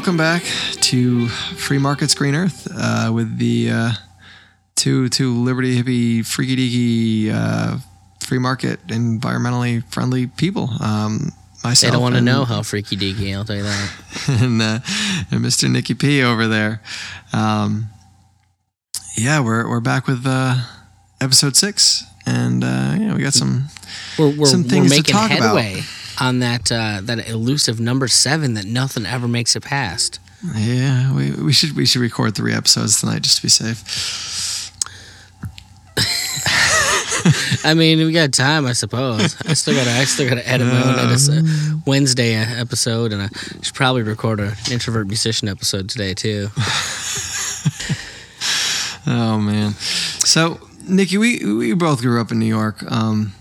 welcome back to Free Markets Green Earth uh, with the uh, two two liberty hippie freaky deaky uh, free market environmentally friendly people. Um, myself, They don't want to know how freaky deaky. I'll tell you that. and, uh, and Mr. Nicky P over there. Um, yeah, we're we're back with uh, episode six, and uh, yeah, we got some. We're we're, Some we're things to making talk about. On that uh, that elusive number seven that nothing ever makes it past. Yeah, we, we should we should record three episodes tonight just to be safe. I mean, we got time, I suppose. I still got to I still got to edit my own edis- Wednesday uh, episode, and I should probably record an introvert musician episode today too. Oh man. So Nikki, we we both grew up in New York. Um,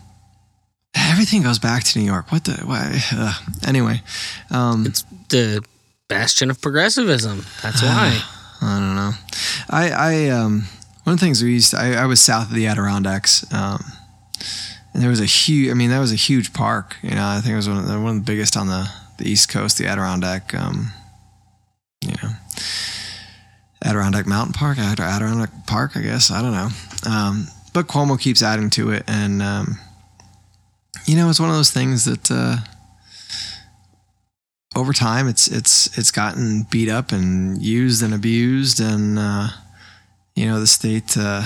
everything goes back to New York. What the? Why? Uh, anyway, um, It's the bastion of progressivism. That's why. I don't know. I I um one of the things we used. I, I was south of the Adirondacks. Um, and there was a huge. I mean, that was a huge park. You know, I think it was one of the, one of the biggest on the the East Coast, the Adirondack. Um, you know, Adirondack Mountain Park, Adirondack Park. I guess I don't know. Um, but Cuomo keeps adding to it, and um, you know, it's one of those things that. Uh, over time it's it's it's gotten beat up and used and abused and uh, you know the state uh,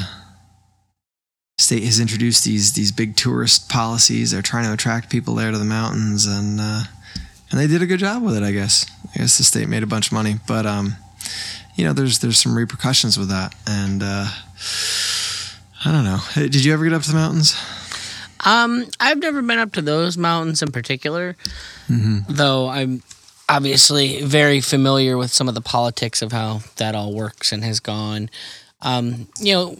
state has introduced these these big tourist policies. They're trying to attract people there to the mountains and uh, and they did a good job with it I guess. I guess the state made a bunch of money. But um you know there's there's some repercussions with that. And uh, I don't know. Did you ever get up to the mountains Um, I've never been up to those mountains in particular, Mm-hmm. though I'm obviously very familiar with some of the politics of how that all works and has gone. Um, you know,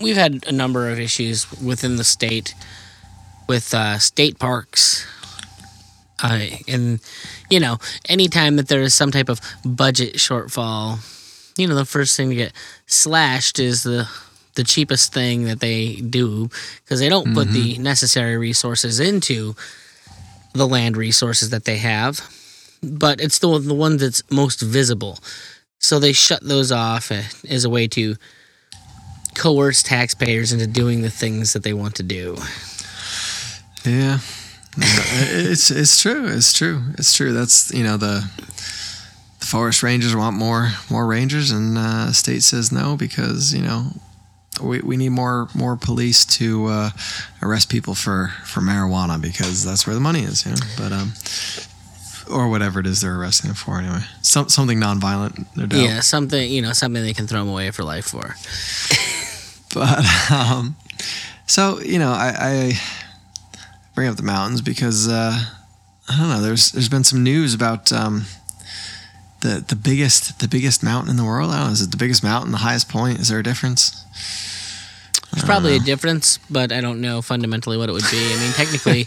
we've had a number of issues within the state with uh, state parks. Uh, and you know, anytime that there is some type of budget shortfall, you know, the first thing to get slashed is the the cheapest thing that they do because they don't put the necessary resources into the land resources that they have, but it's the the one that's most visible. So they shut those off uh, as a way to coerce taxpayers into doing the things that they want to do. Yeah, it's it's true. It's true. It's true. That's you know the the forest rangers want more more rangers, and uh, state says no because you know we, we need more more police to uh, arrest people for for marijuana because that's where the money is. You know, but um. Or whatever it is they're arresting them for, anyway. Some, something nonviolent, no doubt. Yeah, something you know, something they can throw them away for life for. but um, so you know, I, I bring up the mountains because uh, I don't know. There's there's been some news about um, the the biggest the biggest mountain in the world. I don't know. Is it the biggest mountain, the highest point? Is there a difference? There's probably a difference, but I don't know fundamentally what it would be. I mean, technically,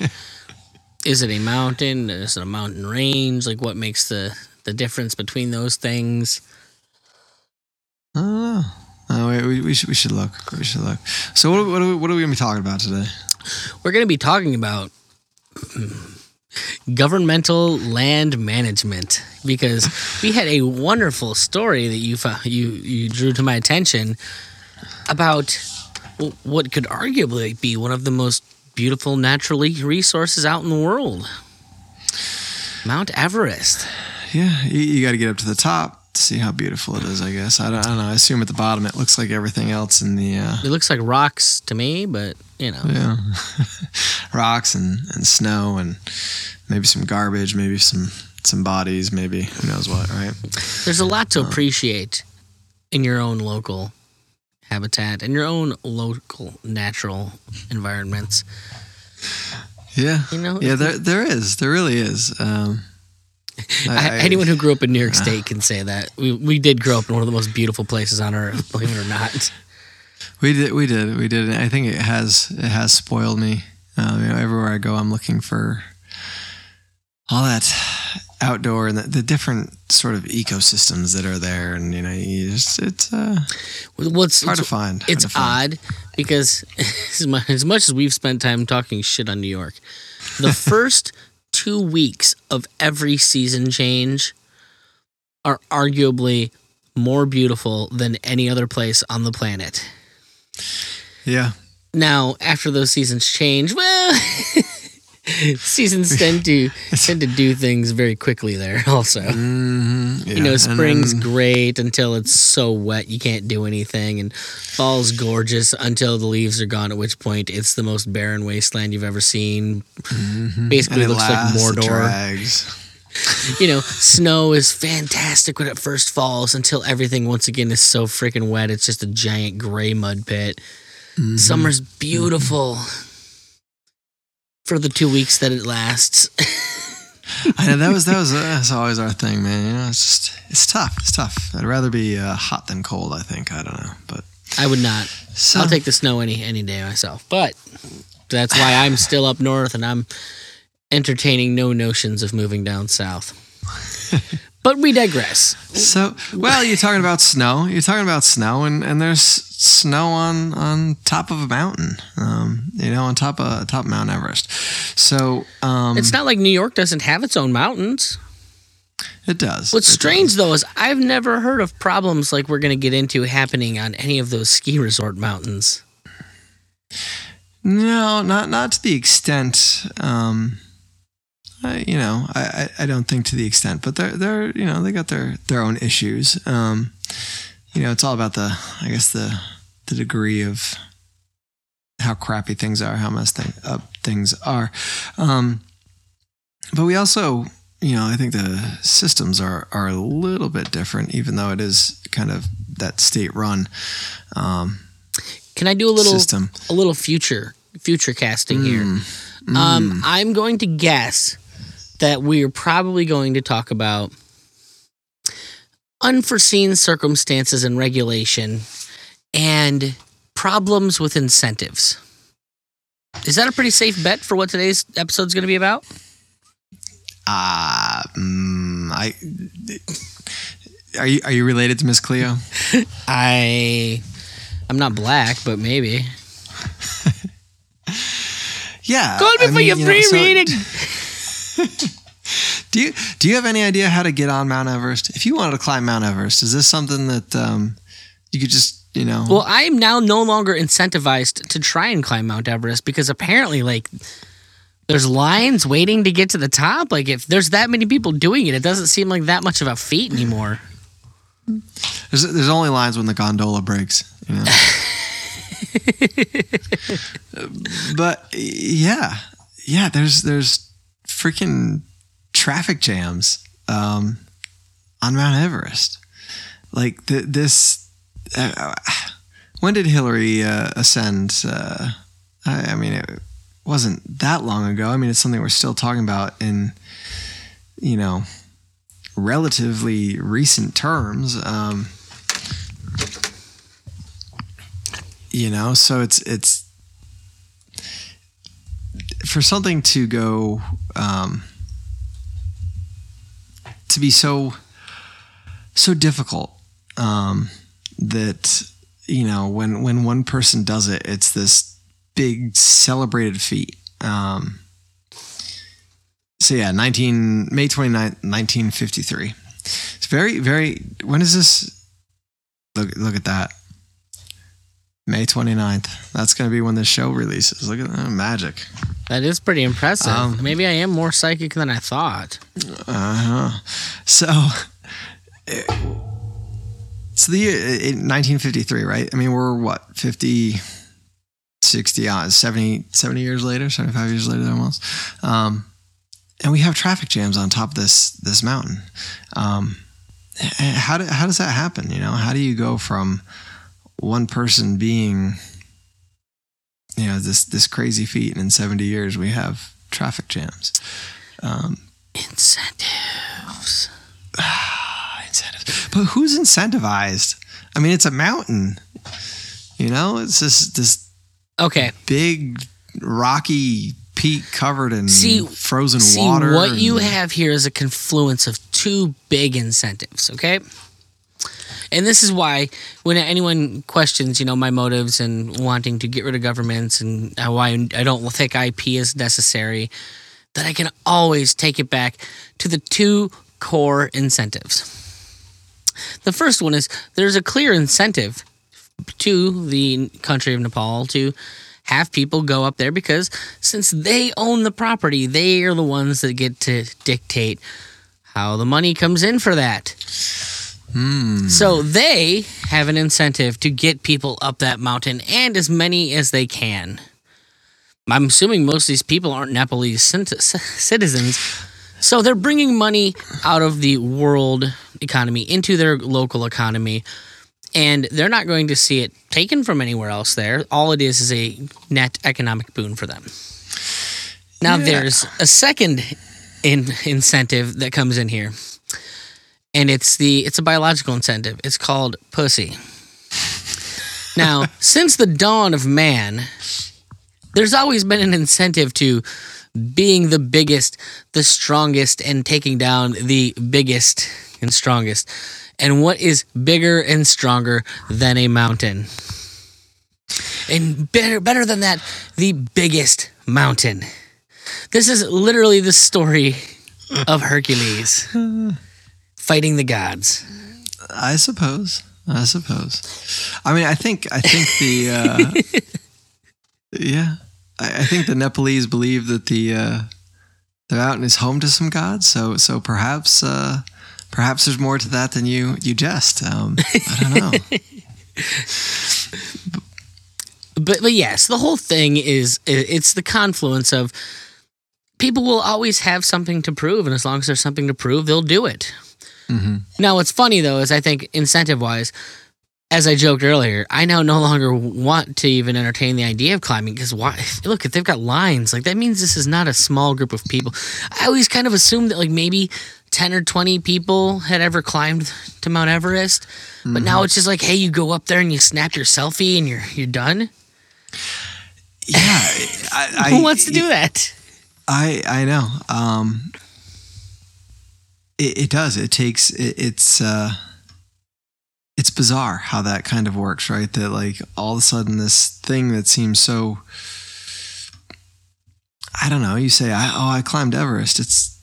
is it a mountain? Is it a mountain range? Like, what makes the the difference between those things? I don't know. Uh, oh, wait, we, we should we should look. We should look. So what what are we, what are we gonna be talking about today? We're going to be talking about hmm, governmental land management because we had a wonderful story that you fo- you you drew to my attention about what could arguably be one of the most beautiful natural resources out in the world. Mount Everest. Yeah, you, you got to get up to the top to see how beautiful it is. I guess I don't, I don't know. I assume at the bottom it looks like everything else in the. Uh, It looks like rocks to me, but you know. Yeah. Rocks and, and snow and maybe some garbage, maybe some some bodies, maybe who knows what, right? There's a lot to appreciate in your own local habitat in your own local natural environments. Yeah. You know, Yeah, there there is. There really is. Um I- anyone who grew up in New York State can say that. We we did grow up in one of the most beautiful places on earth, believe it or not. we did we did we did I think it has it has spoiled me. Um, you know, everywhere I go I'm looking for all that outdoor and the, the different sort of ecosystems that are there and you know you just it's uh What's hard to find. it's to find. odd because as mu- as much as we've spent time talking shit on New York, the first two weeks of every season change are arguably more beautiful than any other place on the planet. Yeah. Now, after those seasons change, well, seasons tend to tend to do things very quickly there. Also, Mhm, you know, spring's then- great until it's so wet you can't do anything, and fall's gorgeous until the leaves are gone. At which point, it's the most barren wasteland you've ever seen. Mhm. basically looks like lasts, it Mordor. You know, snow is fantastic when it first falls until everything once again is so freaking wet. It's just a giant gray mud pit. Mm-hmm. Summer's beautiful for the two weeks that it lasts. I know that was that was that's always our thing, man. You know, it's just it's tough. It's tough. I'd rather be uh, hot than cold. I think. I don't know, but I would not. so, I'll take the snow any any day myself. But that's why I'm still up north and I'm entertaining no notions of moving down south. but we digress. So, well, you're talking about snow. You're talking about snow, and, and there's snow on on top of a mountain. Um, you know, on top of top of Mount Everest. So, um, It's not like New York doesn't have its own mountains. it does. What's It strange does. though is I've never heard of problems like we're going to get into happening on any of those ski resort mountains. No, not not to the extent. Um, You know, I, I, I don't think to the extent, but they're they're you know they got their their own issues. Um, you know, it's all about the I guess the the degree of how crappy things are, how messed thing, up things are. Um, but we also, you know, I think the systems are are a little bit different, even though it is kind of that state run um, Can I do a little system. a little future future casting here? Mm, Um, I'm going to guess that we are probably going to talk about unforeseen circumstances and regulation and problems with incentives. Is that a pretty safe bet for what today's episode is going to be about? Ah, mm, I. Are you are you related to Miss Cleo? I I'm not black, but maybe. Yeah. Call me I for mean, your you know, free so reading. Do you do you have any idea how to get on Mount Everest? If you wanted to climb Mount Everest, is this something that um, you could just you know? Well, I am now no longer incentivized to try and climb Mount Everest because apparently, like, there's lines waiting to get to the top. Like, if there's that many people doing it, it doesn't seem like that much of a feat anymore. there's there's only lines when the gondola breaks. You know. but yeah, yeah. There's there's freaking traffic jams um, on Mount Everest. Like th- this. Uh, when did Hillary uh, ascend? Uh, I, I mean, it wasn't that long ago. I mean, it's something we're still talking about in, you know, relatively recent terms. Um, you know, so it's it's for something to go um, to be so so difficult um, that you know when when one person does it, it's this big celebrated feat. Um, so yeah, 19 May 29th, 1953. It's very very when is this look look at that. May 29th. That's going to be when the show releases. Look at that magic. That is pretty impressive. Um, Maybe I am more psychic than I thought. Uh-huh. So, it- so the year in 1953, right? I mean, we're what 50, 60, uh, 70, 70 years later, 75 years later almost. Um, and we have traffic jams on top of this this mountain. Um, how do, how does that happen? You know, how do you go from one person being you know this this crazy feat and in 70 years we have traffic jams um, Incentives. incentive. But who's incentivized? I mean, it's a mountain. You know, it's this this Okay. big rocky peak covered in See- frozen See, water. what you have here is a confluence of two big incentives, okay? And this is why, when anyone questions, you know, my motives and wanting to get rid of governments and why I don't think IP is necessary, that I can always take it back to the two core incentives. The first one is there's a clear incentive to the country of Nepal to have people go up there because since they own the property, they are the ones that get to dictate how the money comes in for that. So they have an incentive to get people up that mountain and as many as they can. I'm assuming most of these people aren't Nepalese citizens. So they're bringing money out of the world economy into their local economy. And they're not going to see it taken from anywhere else there. All it is is a net economic boon for them. Now, Yeah. there's a second in- incentive that comes in here. And it's the it's a biological incentive. It's called pussy. Now, since the dawn of man, there's always been an incentive to being the biggest, the strongest, and taking down the biggest and strongest. And what is bigger and stronger than a mountain? And better, better than that, the biggest mountain. This is literally the story of Hercules fighting the gods. I suppose. I suppose. I mean, I think I think the uh, yeah, I, I think the Nepalese believe that the uh, the mountain is home to some gods. So so perhaps uh, perhaps there's more to that than you you jest. Um, I don't know. but but yes, the whole thing is it's the confluence of people will always have something to prove, and as long as there's something to prove, they'll do it. Hmm Now, what's funny though is I think incentive wise, as I joked earlier, I now no longer want to even entertain the idea of climbing because why? Look, if they've got lines, like that means this is not a small group of people. I always kind of assumed that like maybe ten or twenty people had ever climbed to Mount Everest, but now it's just like, hey, you go up there and you snap your selfie and you're you're done. Yeah, I, I, Who wants to do that? I I know. Um, it, it does. It takes. It, it's uh, it's bizarre how that kind of works, right? That like all of a sudden this thing that seems so. I don't know. You say, I, "Oh, I climbed Everest." It's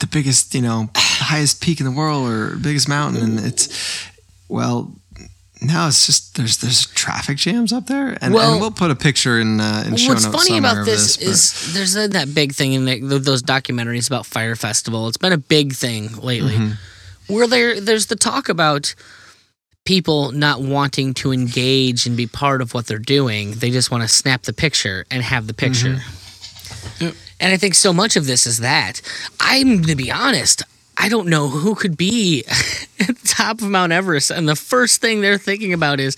the biggest, you know, highest peak in the world or biggest mountain, and it's well. Now it's just there's there's traffic jams up there, and, Well- and we'll put a picture in uh, in show What's notes funny about of this, but- is there's a, that big thing in the, those documentaries about Fyre Festival. It's been a big thing lately, Mhm. where there there's the talk about people not wanting to engage and be part of what they're doing. They just want to snap the picture and have the picture. Yep. And I think so much of this is that. I'm to be honest. I don't know who could be at the top of Mount Everest, and the first thing they're thinking about is,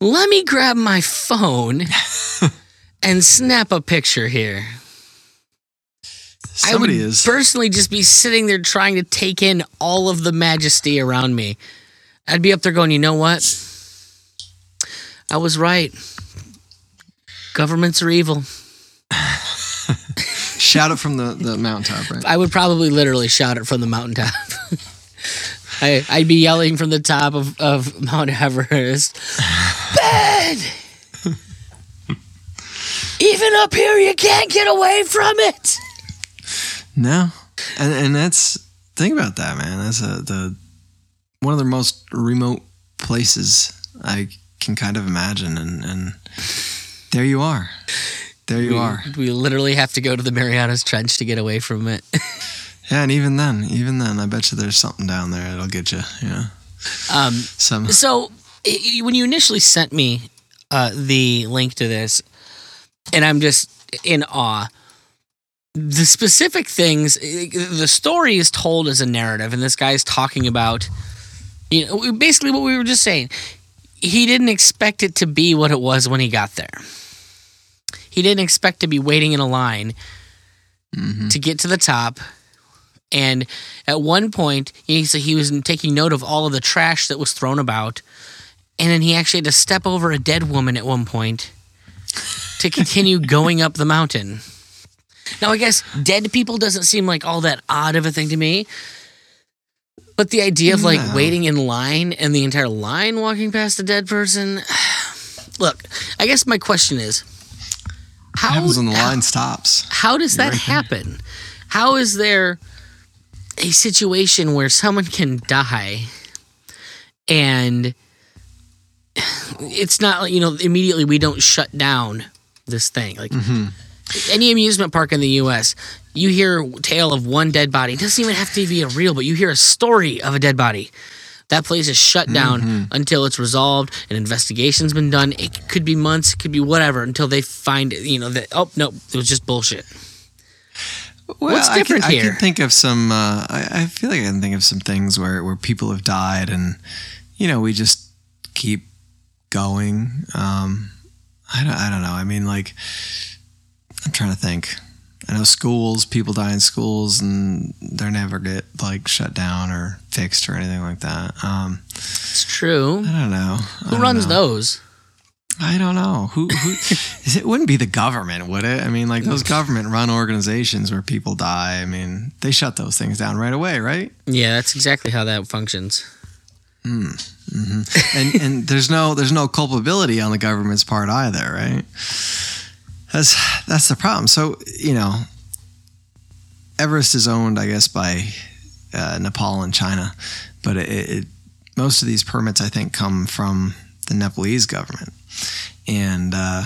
let me grab my phone and snap a picture here. I would is. personally just be sitting there trying to take in all of the majesty around me. I'd be up there going, you know what? I was right. Governments are evil. Shout it from the, the mountaintop, right? I would probably literally shout it from the mountaintop. I, I'd be yelling from the top of, of Mount Everest. Bad! Even up here, you can't get away from it. No, and and that's think about that, man. That's a the one of the most remote places I can kind of imagine, and and there you are, there you we, are. we literally have to go to the Marianas Trench to get away from it. Yeah, and even then, even then, I bet you there's something down there that'll get you. You know, Um, some so when you initially sent me uh, the link to this, and I'm just in awe. The specific things, the story is told as a narrative, and this guy's talking about, you know, basically what we were just saying. He didn't expect it to be what it was when he got there. He didn't expect to be waiting in a line Mhm. to get to the top. And at one point, he said he was taking note of all of the trash that was thrown about. And then he actually had to step over a dead woman at one point to continue going up the mountain. Now, I guess dead people doesn't seem like all that odd of a thing to me. But the idea of like No. waiting in line and the entire line walking past a dead person. Look, I guess my question is how, happens when the how- line stops. how does that right there. happen? How is there a situation where someone can die and it's not like you know immediately we don't shut down this thing like mm-hmm. any amusement park in the us you hear tale of one dead body it doesn't even have to be a real but you hear a story of a dead body that place is shut down until it's resolved an investigation's been done it could be months it could be whatever until they find it you know that oh no it was just bullshit Well, What's I different can, I can think of some. Uh, I, I feel like I can think of some things where where people have died, and you know, we just keep going. Um, I don't. I don't know. I mean, like, I'm trying to think. I know schools, people die in schools, and they're never get like shut down or fixed or anything like that. Um, it's true I don't know. Who don't runs know. those I don't know. Who? who it wouldn't be the government, would it? I mean, like those government-run organizations where people die. I mean, they shut those things down right away, right? yeah that's exactly how that functions mm mm And and there's no there's no culpability on the government's part either, right? That's that's the problem. So you know, Everest is owned, I guess, by uh, Nepal and China, but it, it most of these permits, I think, come from the Nepalese government, and. uh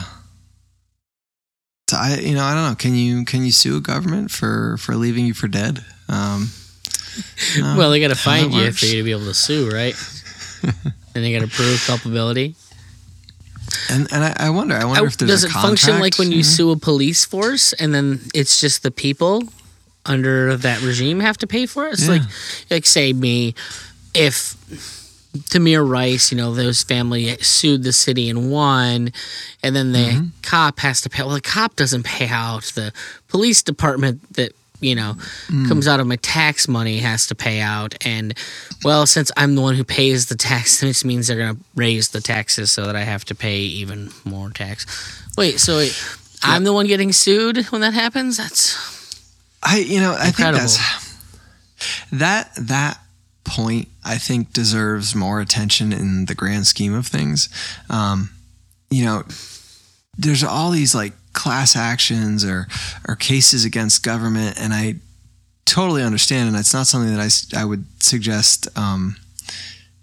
so I, you know, I don't know. Can you can you sue a government for for leaving you for dead? Um, no? Well, they got to find you works? for you to be able to sue, right? and they got to prove culpability. And and I, I wonder, I wonder I- if there's does it function like when you know? sue a police force and then it's just the people under that regime have to pay for it? It's Yeah. like, like say me, if Tamir Rice, you know, those family sued the city and won, and then the Mm-hmm. cop has to pay. Well, the cop doesn't pay out. The police department that you know Mm. comes out of my tax money has to pay out, and well, since I'm the one who pays the tax, this means they're gonna raise the taxes so that I have to pay even more tax. Wait, so wait, I'm the one getting sued when that happens? That's I you know I Incredible. think that's that that point I think deserves more attention in the grand scheme of things. Um, you know, there's all these like class actions or or cases against government, and I totally understand, and it's not something that I I would suggest. Um,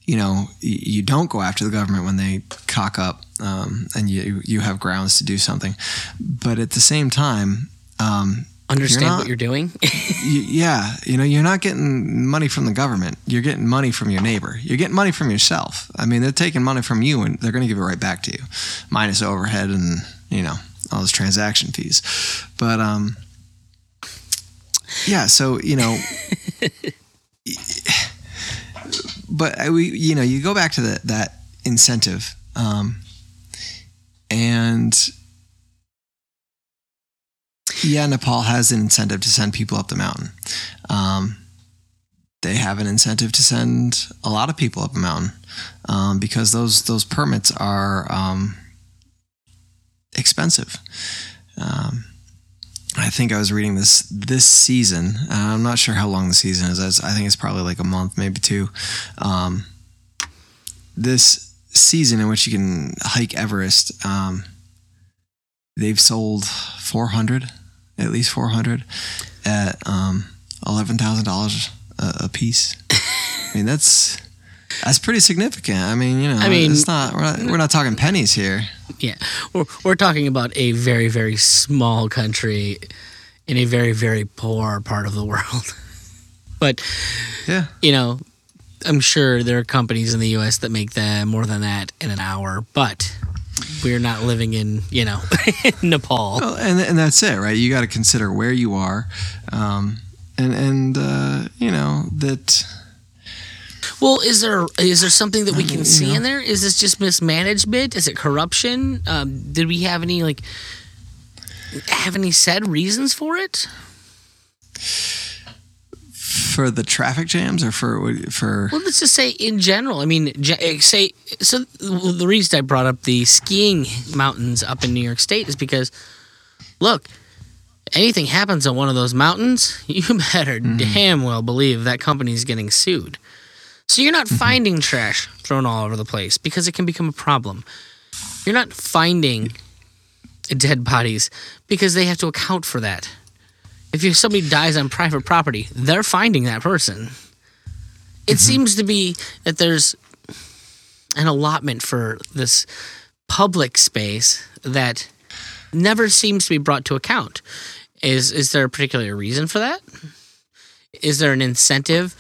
you know, you don't go after the government when they cock up, um, and you you have grounds to do something, but at the same time. Um, understand not- what you're doing. y- yeah, you know, you're not getting money from the government. You're getting money from your neighbor. You're getting money from yourself. I mean, they're taking money from you and they're going to give it right back to you, minus overhead and you know all those transaction fees. But um, yeah. So you know, but we you know you go back to that that incentive, um, and yeah, Nepal has an incentive to send people up the mountain. Um, they have an incentive to send a lot of people up a mountain um, because those those permits are um, expensive. Um, I think I was reading this this season. Uh, I'm not sure how long the season is. I think it's probably like a month, maybe two. Um, this season in which you can hike Everest, um, they've sold 400, at least 400, at um, eleven thousand dollars a piece. I mean, that's that's pretty significant. I mean, you know, I mean- it's not we're not, we're not talking pennies here. Yeah, we're we're talking about a very very small country in a very very poor part of the world. but Yeah. you know, I'm sure there are companies in the U.S. that make that more than that in an hour. But we're not living in you know Nepal. Well, and and that's it, right? You got to consider where you are, um, and and uh, you know that. Well, is there is there something that we can you see know. in there? Is this just mismanagement? Is it corruption? Um, did we have any like have any said reasons for it? For the traffic jams, or for for Well, let's just say in general. I mean, eh, say so. The reason I brought up the skiing mountains up in New York State is because, look, anything happens on one of those mountains, you better damn well believe that company's getting sued. So you're not mm-hmm. finding trash thrown all over the place because it can become a problem. You're not finding dead bodies because they have to account for that. If you, somebody dies on private property, they're finding that person. It mm-hmm. seems to be that there's an allotment for this public space that never seems to be brought to account. Is is there a particular reason for that? Is there an incentive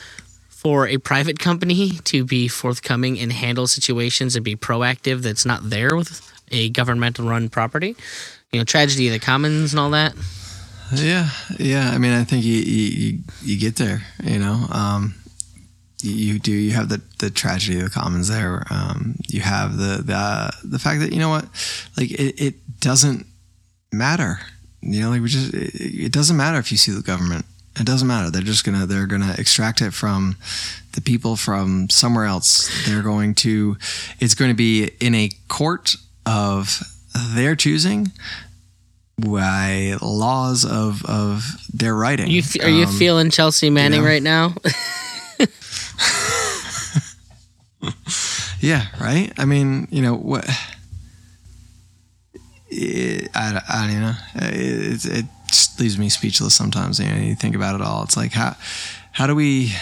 for a private company to be forthcoming and handle situations and be proactive that's not there with a governmental run property? You know, tragedy of the commons and all that. Yeah, yeah. I mean, I think you you, you get there. You know, um, you do. You have the, the tragedy of the commons there. Um, you have the the the fact that you know what, like it, it doesn't matter. You know, like we just it, it doesn't matter if you see the government. It doesn't matter. They're just gonna they're gonna extract it from the people from somewhere else. They're going to. It's going to be in a court of their choosing by laws of of their writing. You f- are you Um, feeling Chelsea Manning know? right now? Yeah, right. I mean, you know what? It, I, I don't know. It, it leaves me speechless sometimes. You know, you think about it all. It's like how how do we?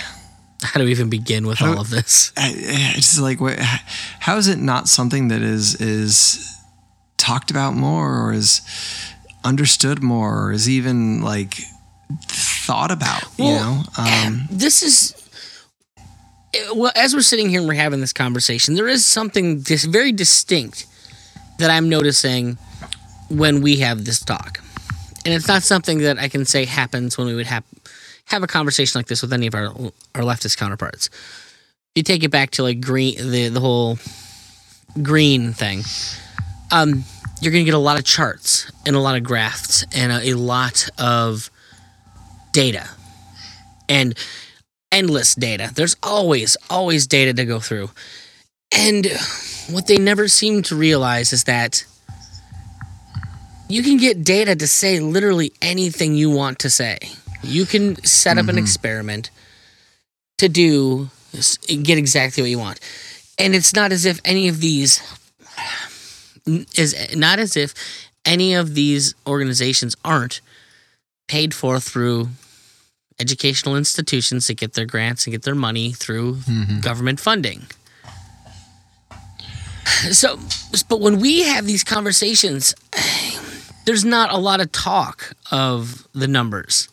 How do we even begin with all of this? I- It's just like what? How is it not something that is is talked about more, or is understood more, or is even like thought about? you know, um, this is well as we're sitting here and we're having this conversation there is something dis- very distinct that i'm noticing when we have this talk and it's not something that i can say happens when we would have have a conversation like this with any of our our leftist counterparts If you take it back to like green the the whole green thing um you're going to get a lot of charts and a lot of graphs and a, a lot of data and endless data. There's always, always data to go through. And what they never seem to realize is that you can get data to say literally anything you want to say. You can set up an mm-hmm. experiment to do get exactly what you want. And it's not as if any of these is not as if any of these organizations aren't paid for through educational institutions that get their grants and get their money through mm-hmm. government funding. So, but when we have these conversations, there's not a lot of talk of the numbers.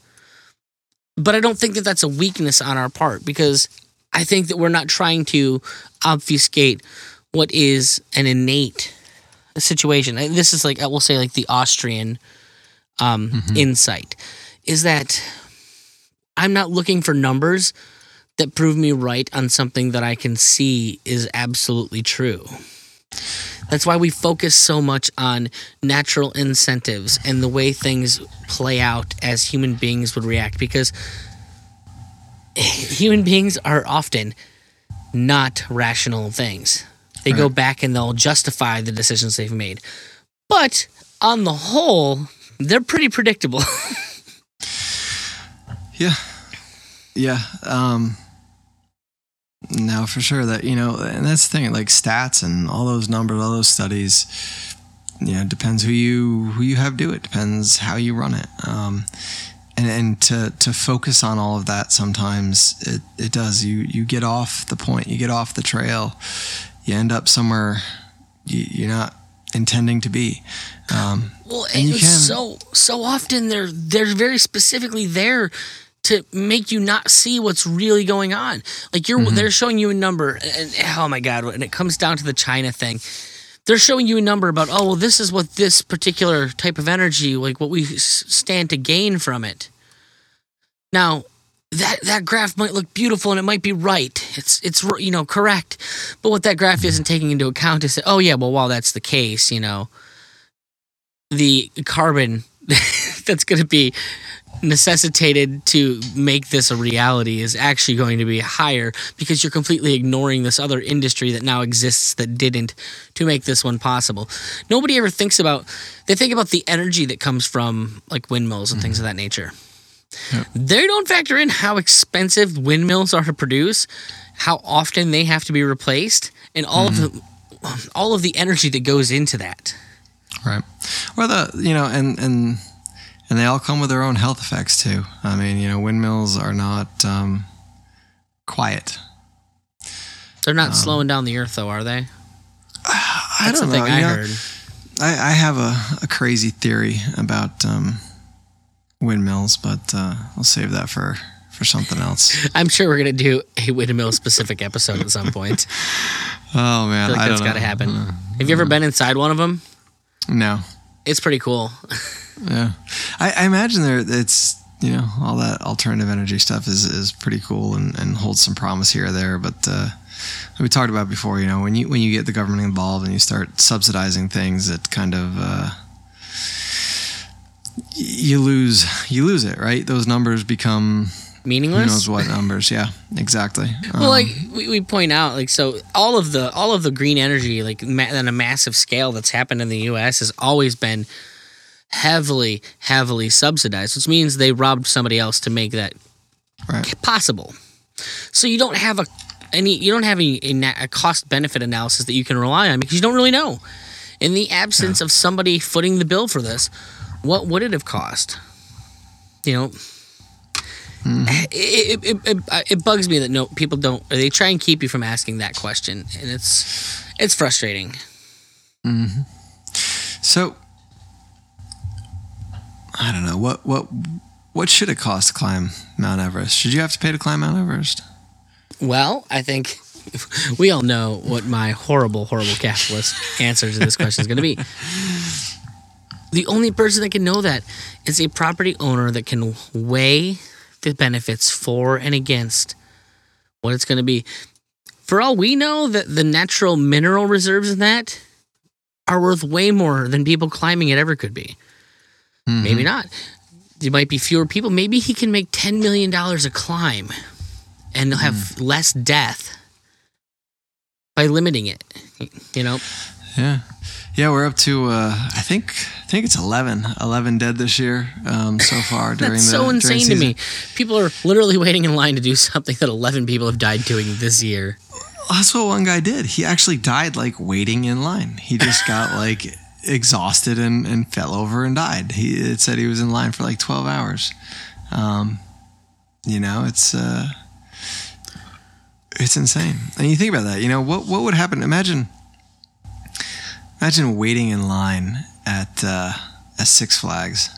But I don't think that that's a weakness on our part because I think that we're not trying to obfuscate what is an innate situation. This is like I will say like the Austrian um, insight is that I'm not looking for numbers that prove me right on something that I can see is absolutely true. That's why we focus so much on natural incentives and the way things play out as human beings would react because human beings are often not rational things. They go back and they'll justify the decisions they've made. But on the whole, they're pretty predictable. Yeah. Yeah. Um no, for sure that you know, and that's the thing, like stats and all those numbers, all those studies, you know, depends who you who you have do it, depends how you run it. Um and, and to, to focus on all of that sometimes it, it does. You you get off the point you get off the trail you end up somewhere you, you're not intending to be. Um, Well, And you can- so so often they're they're very specifically there to make you not see what's really going on. Like you're Mm-hmm. they're showing you a number, and oh my god, when it comes down to the China thing, they're showing you a number about oh well this is what this particular type of energy like what we s- stand to gain from it. Now that that graph might look beautiful and it might be right. It's it's you know correct, but what that graph isn't taking into account is that oh yeah well while that's the case you know the carbon that's going to be necessitated to make this a reality is actually going to be higher because you're completely ignoring this other industry that now exists that didn't to make this one possible. Nobody ever thinks about they think about the energy that comes from like windmills and things mm-hmm. of that nature. They don't factor in how expensive windmills are to produce, how often they have to be replaced, and all of mm-hmm. the all of the energy that goes into that. Right. Or the you know, and and and they all come with their own health effects too. I mean, you know, windmills are not um, quiet. They're not slowing down the earth, though, are they? I That's don't the know. I know, heard. I, I have a, a crazy theory about um, windmills, but uh, I'll save that for, for something else. I'm sure we're gonna do a windmill specific episode at some point. Oh man, I feel like I that's got to happen. Have you ever been inside one of them? No, It's pretty cool. yeah. I, I imagine there it's you know all that alternative energy stuff is is pretty cool and, and holds some promise here or there. But uh, we talked about before, you know, when you when you get the government involved and you start subsidizing things, it kind of uh, you lose you lose it, right? Those numbers become who Meaningless. knows what numbers. Yeah, exactly. Well, Um, like we, we point out, like so, all of the all of the green energy, like ma- on a massive scale, that's happened in the U.S. has always been heavily, heavily subsidized, which means they robbed somebody else to make that right. possible. So you don't have a any you don't have a, a, na- a cost benefit analysis that you can rely on because you don't really know. In the absence of somebody footing the bill for this, what would it have cost? You know, it, it, it, it, it bugs me that no people don't. They try and keep you from asking that question, and it's it's frustrating. Mm-hmm. So I don't know what what what should it cost to climb Mount Everest? Should you have to pay to climb Mount Everest? Well, I think we all know what my horrible, horrible capitalist answer to this question is going to be. The only person that can know that is a property owner that can weigh the benefits for and against what it's going to be. For all we know, that the natural mineral reserves in that are worth way more than people climbing it ever could be. Mm-hmm. Maybe not. There might be fewer people. Maybe he can make $10 million a climb and they'll have mm. less death by limiting it. You know, Yeah, yeah. We're up to uh, I think I think it's 11, 11 dead this year um, so far during that's the so insane to season. me. People are literally waiting in line to do something that 11 people have died doing this year. That's what one guy did. He actually died like waiting in line. He just got like exhausted and, and fell over and died. He it said he was in line for like twelve hours. Um, you know, it's uh, it's insane. And you think about that. You know what what would happen? Imagine imagine waiting in line at uh, at Six Flags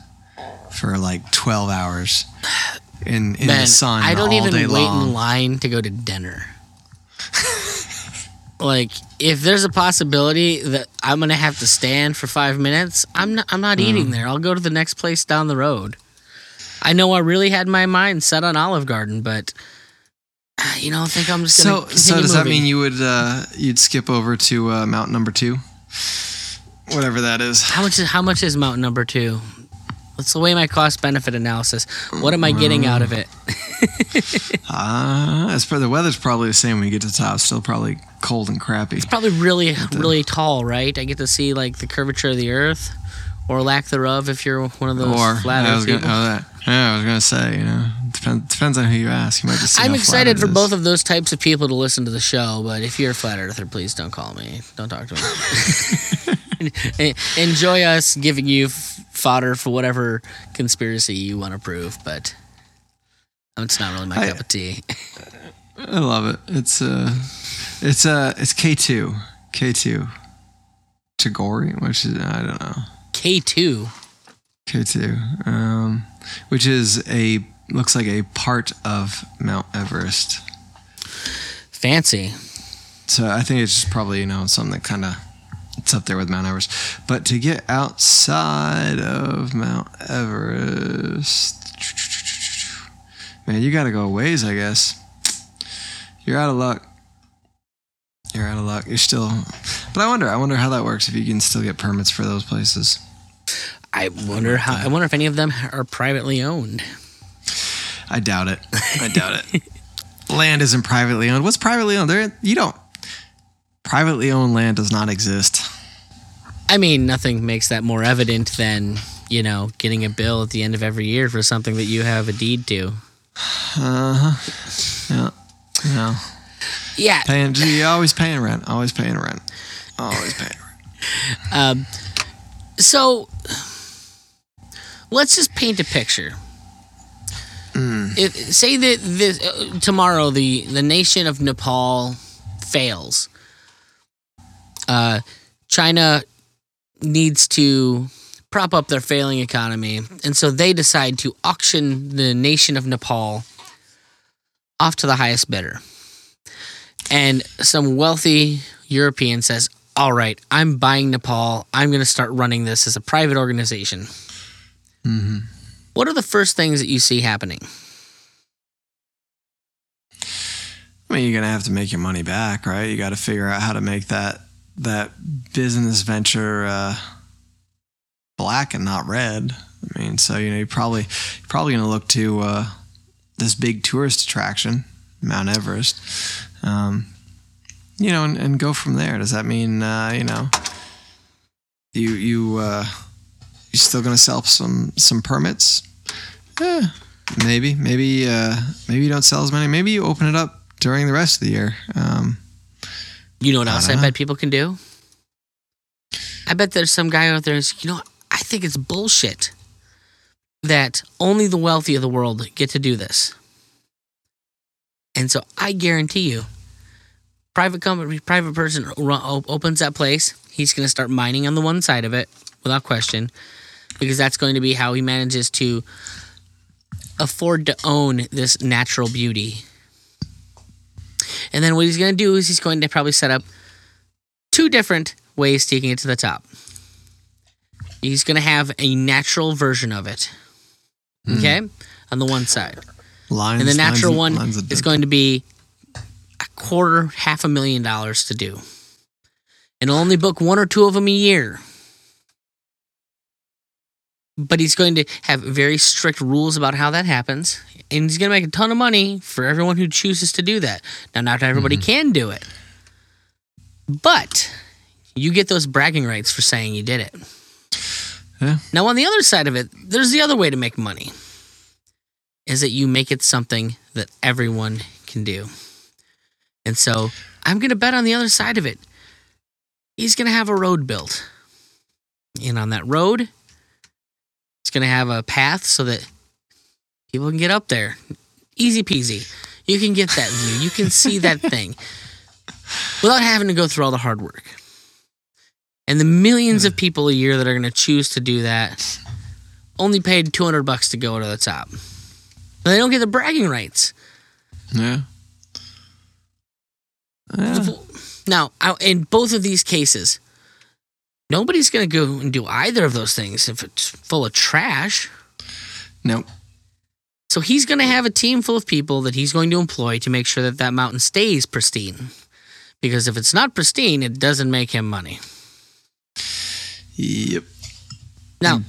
for like twelve hours in in Man, the sun. I don't all even day wait long. in line to go to dinner. like, if there's a possibility that I'm gonna have to stand for five minutes, I'm not. I'm not Mm. eating there. I'll go to the next place down the road. I know I really had my mind set on Olive Garden, but you know, I think I'm just gonna. So, so does that mean you would uh, you'd skip over to uh, Mount Number Two, whatever that is? How much is how much is mountain number two? Let's weigh my cost benefit analysis. What am I getting out of it? Uh, as per the weather's probably the same when you get to the top. Still probably cold and crappy. It's probably really really tall, right? I get to see like the curvature of the Earth, or lack thereof if you're one of those Or flat Earth gonna, people. oh, that, yeah, I was gonna say, you know, depends depends on who you ask. You might just. I'm excited for is. both of those types of people to listen to the show, but if you're a flat earther, please don't call me. Don't talk to me. Enjoy us giving you fodder for whatever conspiracy you want to prove, but it's not really my I- cup of tea. I love it. It's uh, it's uh, it's K two, K two, Chogori, which is I don't know. K2. K2, um, which is a looks like a part of Mount Everest. Fancy. So I think it's just probably you know something that kind of it's up there with Mount Everest. But to get outside of Mount Everest, man, you got to go a ways, I guess. You're out of luck. You're out of luck. You're still, but I wonder. I wonder how that works if you can still get permits for those places. I wonder how. I wonder if any of them are privately owned. I doubt it. I doubt it. land isn't privately owned. What's privately owned? There, you don't. Privately owned land does not exist. I mean, nothing makes that more evident than you know getting a bill at the end of every year for something that you have a deed to. Uh huh. Yeah. Yeah. Yeah. Paying. You always paying rent. Always paying rent. Always paying rent. Um, so let's just paint a picture. If, say that this uh, tomorrow the the nation of Nepal fails. Uh, China needs to prop up their failing economy, and so they decide to auction the nation of Nepal off to the highest bidder. And some wealthy European says, All right, I'm buying Nepal. I'm going to start running this as a private organization. hmm What are the first things that you see happening? I mean, you're gonna have to make your money back, right? You got to figure out how to make that that business venture uh, black and not red. I mean, so you know, you're probably you're probably gonna look to uh, this big tourist attraction, Mount Everest, um, you know, and, and go from there. Does that mean uh, you know you you uh, you still gonna sell some some permits? Eh, maybe, maybe, uh, maybe you don't sell as many. Maybe you open it up during the rest of the year. Um, You know what I else I, know. bet people can do? I bet there's some guy out there who's, you know, I think it's bullshit that only the wealthy of the world get to do this. And so I guarantee you, private company, private person opens that place, he's going to start mining on the one side of it without question, because that's going to be how he manages to afford to own this natural beauty. And then what he's going to do is he's going to probably set up two different ways taking it to the top. He's going to have a natural version of it. Hmm. Okay? On the one side. lines, And the natural lines- one lines is going to be a quarter, half a million dollars to do. And he'll only book one or two of them a year. But he's going to have very strict rules about how that happens. And he's going to make a ton of money for everyone who chooses to do that. Now, not everybody mm-hmm. can do it. But you get those bragging rights for saying you did it. Yeah. Now, on the other side of it, there's the other way to make money is that you make it something that everyone can do. And so I'm going to bet on the other side of it. He's going to have a road built. And on that road, it's going to have a path so that people can get up there. Easy peasy. You can get that view. You can see that thing without having to go through all the hard work. And the millions of hmm. people a year that are going to choose to do that only paid 200 bucks to go to the top. They don't get the bragging rights. Yeah. Yeah. Now, in both of these cases, nobody's going to go and do either of those things if it's full of trash. Nope. So he's going to have a team full of people that he's going to employ to make sure that that mountain stays pristine. Because if it's not pristine, it doesn't make him money. Yep. Now, hmm.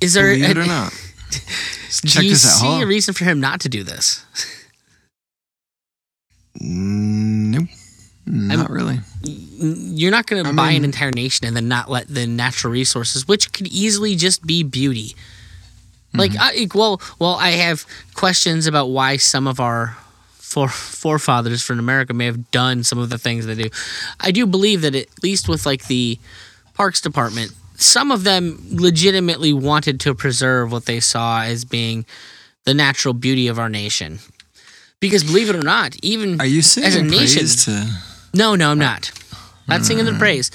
is there Believe it or not. do you this out. see a reason for him not to do this? Nope. Not really. You're not going to buy an entire nation and then not let the natural resources, which could easily just be beauty. Like, mm-hmm. I, well, well, I have questions about why some of our fore, forefathers from America may have done some of the things they do. I do believe that at least with like the Parks Department, some of them legitimately wanted to preserve what they saw as being the natural beauty of our nation. Because believe it or not, even Are you as a nation, to? No, no, I'm not. Not singing the praise.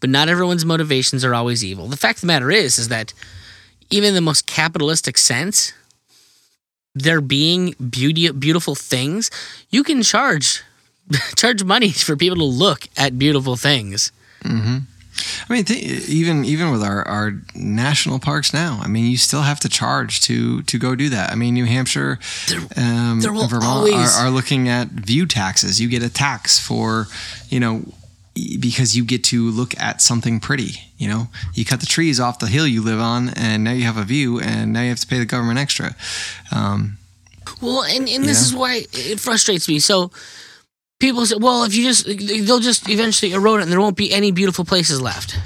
But not everyone's motivations are always evil. The fact of the matter is, is that even in the most capitalistic sense, there being beauty, beautiful things, you can charge charge money for people to look at beautiful things. Mm-hmm. I mean, th- even even with our, our national parks now, I mean, you still have to charge to to go do that. I mean, New Hampshire, um, there and Vermont always- are, are looking at view taxes. You get a tax for, you know, because you get to look at something pretty. You know, you cut the trees off the hill you live on, and now you have a view, and now you have to pay the government extra. Um, Well, and, and this Yeah. is why it frustrates me. So people say, well, if you just, they'll just eventually erode it and there won't be any beautiful places left.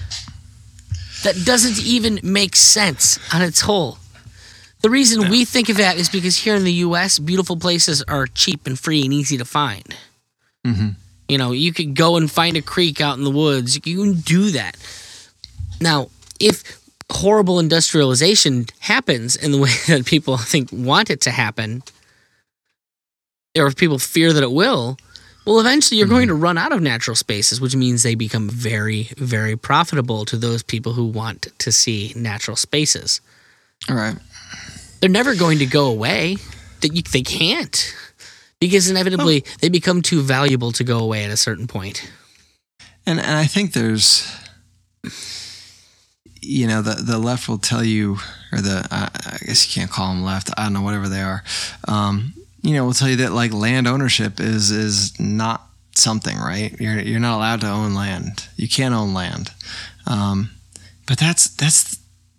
That doesn't even make sense on its whole. The reason we think of that is because here in the US, beautiful places are cheap and free and easy to find. Mhm. You know, you could go and find a creek out in the woods. You can do that. Now, if horrible industrialization happens in the way that people think want it to happen, or if people fear that it will, Well, eventually you're going to run out of natural spaces, which means they become very, very profitable to those people who want to see natural spaces. All right. They're never going to go away. That they can't because inevitably they become too valuable to go away at a certain point. And and I think there's, you know, the the left will tell you, or the I I guess you can't call them left. I don't know, whatever they are. Um, you know, will tell you that like land ownership is is not something, right? You're you're not allowed to own land. You can't own land. Um, but that's that's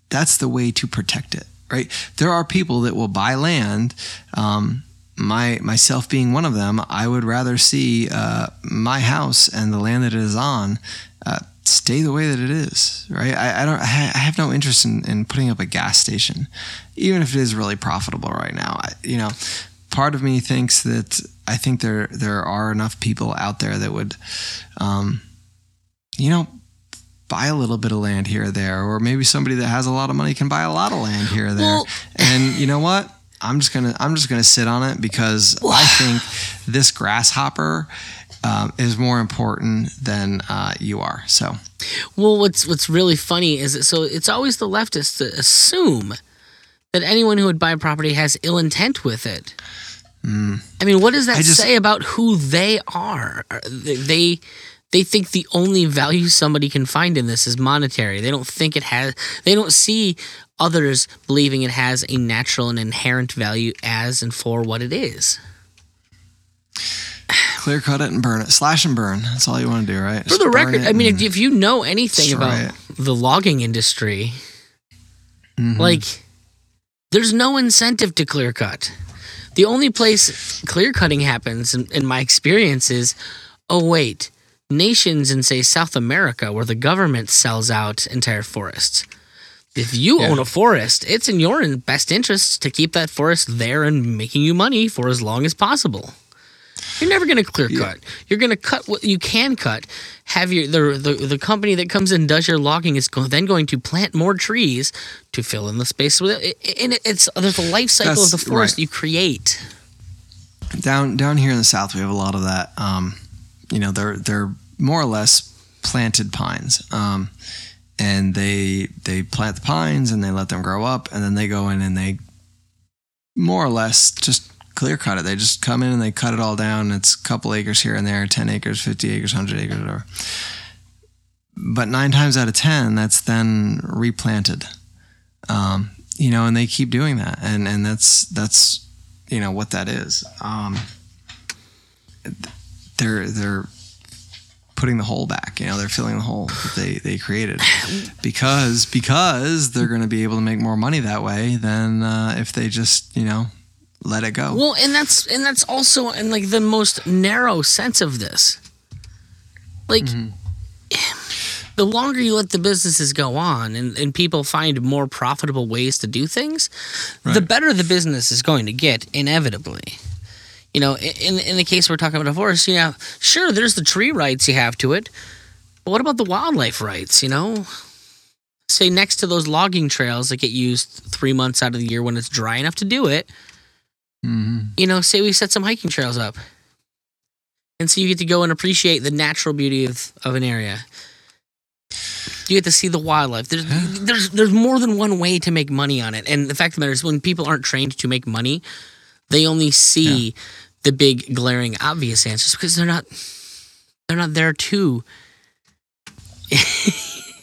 that's the way to protect it, right? There are people that will buy land. Um, my myself being one of them, I would rather see uh, my house and the land that it is on uh, stay the way that it is, right? I, I don't. I have no interest in, in putting up a gas station, even if it is really profitable right now. I, you know, part of me thinks that I think there there are enough people out there that would, um, you know, buy a little bit of land here or there, or maybe somebody that has a lot of money can buy a lot of land here or there. Well- and you know what? I'm just gonna I'm just gonna sit on it because I think this grasshopper um, is more important than uh, you are. So Well, what's what's really funny is that so it's always the leftists that assume that anyone who would buy property has ill intent with it. I mean, what does that. Just- say about who they are? They, they think the only value somebody can find in this is monetary. They don't think it has. They don't see others believing it has a natural and inherent value as and for what it is. clear cut it and burn it, slash and burn. That's all you want to do, right? For the record, I mean, if, you know anything about it. the logging industry, Mhm. like there's no incentive to clear cut. The only place clear cutting happens, in, in my experience, is oh wait, nations in say South America where the government sells out entire forests. If you Yeah. own a forest, it's in your best interest to keep that forest there and making you money for as long as possible. You're never going to clear cut. You're going to cut what you can cut. Have your the, the the company that comes and does your logging is go, then going to plant more trees to fill in the space with it. And it's there's a life cycle of the forest right. you create. down down here in the south we have a lot of that um, you know they're they're more or less planted pines um, and they they plant the pines and they let them grow up and then they go in and they more or less just clear cut it. They just come in and they cut it all down. It's a couple acres here and there 10 acres 50 acres 100 acres whatever. But nine times out of ten that's then replanted. Um, you know and they keep doing that. And and that's that's you know what that is. Um, they're they're putting the hole back. You know, they're filling the hole that they they created. Because because they're going to be able to make more money that way than uh, if they just you know let it go. Well, and that's and that's also in like the most narrow sense of this. Like mm-hmm. the longer you let the businesses go on and, and people find more profitable ways to do things, the better the business is going to get, inevitably. You know, in in the case we're talking about divorce, you know, sure there's the tree rights you have to it, but what about the wildlife rights, you know? Say next to those logging trails that get used three months out of the year when it's dry enough to do it, Mhm. you know, say we set some hiking trails up. And so you get to go and appreciate the natural beauty of, of an area. You get to see the wildlife. There's there's there's more than one way to make money on it. And the fact of the matter is when people aren't trained to make money, they only see the big glaring obvious answers because they're not they're not there too.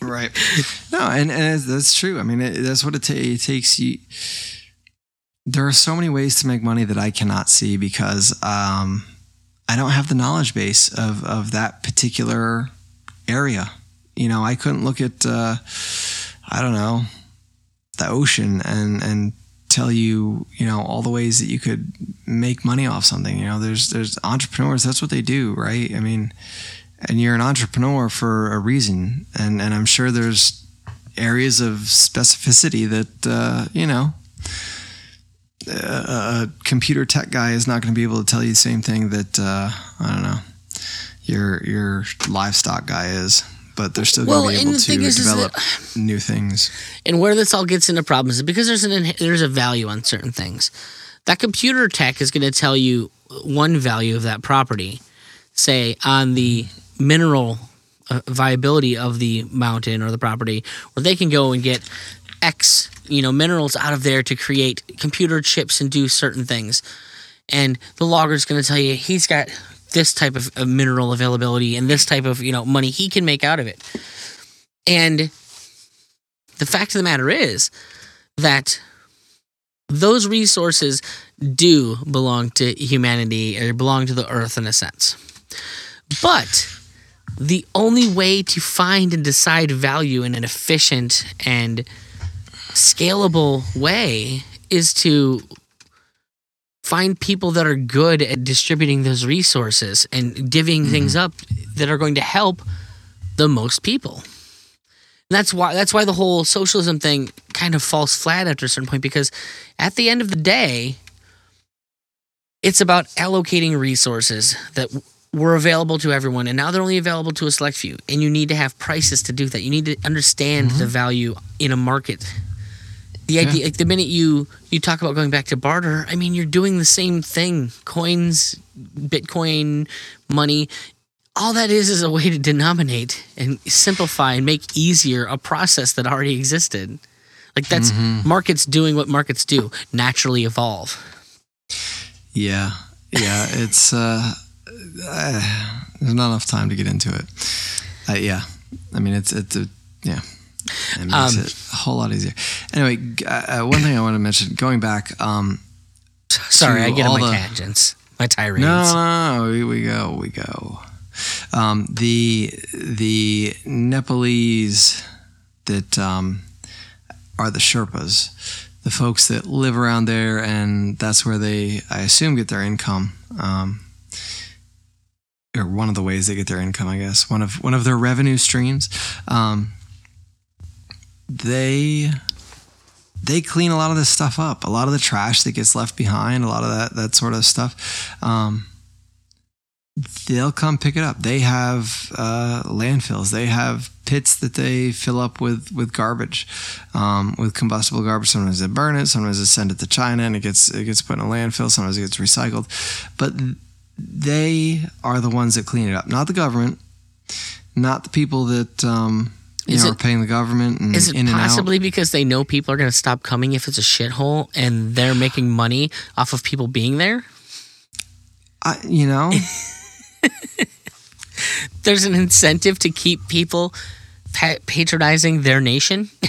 Right. No, and, and that's true. I mean, it, that's what it, it takes. You. There are so many ways to make money that I cannot see because um, I don't have the knowledge base of of that particular area. You know, I couldn't look at uh, I don't know the ocean and and tell you you know all the ways that you could make money off something. You know, there's there's entrepreneurs. That's what they do, right? I mean and you're an entrepreneur for a reason and and I'm sure there's areas of specificity that uh, you know a, a computer tech guy is not going to be able to tell you the same thing that uh, I don't know your your livestock guy is but they're still going Well, to be able to is- is develop new things And where this all gets into problems is because there's an there's a value on certain things. That computer tech is going to tell you one value of that property. say on the mineral uh, viability of the mountain or the property, where they can go and get X, you know, minerals out of there to create computer chips and do certain things. And the logger's going to tell you he's got this type of, of mineral availability and this type of, you know, money he can make out of it. And the fact of the matter is that those resources do belong to humanity or belong to the earth in a sense. But the only way to find and decide value in an efficient and scalable way is to find people that are good at distributing those resources and divvying mm-hmm. things up that are going to help the most people. And that's why that's why the whole socialism thing kind of falls flat after a certain point because at the end of the day it's about allocating resources that were available to everyone and now they're only available to a select few. And you need to have prices to do that. You need to understand mm-hmm. the value in a market the idea like the minute you you talk about going back to barter i mean you're doing the same thing coins bitcoin money all that is is a way to denominate and simplify and make easier a process that already existed like that's markets doing what markets do naturally evolve Yeah, yeah. It's uh, uh, there's not enough time to get into it. Uh, yeah, I mean it's it's a, yeah. It makes Um, it a whole lot easier. Anyway, uh, uh, one thing I want to mention, going back, um, sorry i get on my the- tangents my tirades No, no, no, we, we go, we go. Um, the the Nepalese that um, are the Sherpas, the folks that live around there, and that's where they, I assume, get their income. Um, or one of the ways they get their income, I guess. One of one of their revenue streams. Um, they they clean a lot of this stuff up. A lot of the trash that gets left behind, a lot of that that sort of stuff. Um, they'll come pick it up. They have uh, landfills. They have pits that they fill up with with garbage, um, with combustible garbage. Sometimes they burn it. Sometimes they send it to China and it gets it gets put in a landfill. Sometimes it gets recycled. But they are the ones that clean it up, not the government, not the people that. Um, you Is know, it- are paying the government and Is it in and out. possibly because they know people are going to stop coming if it's a shithole and they're making money off of people being there? I, you know, There's an incentive to keep people pa- patronizing their nation.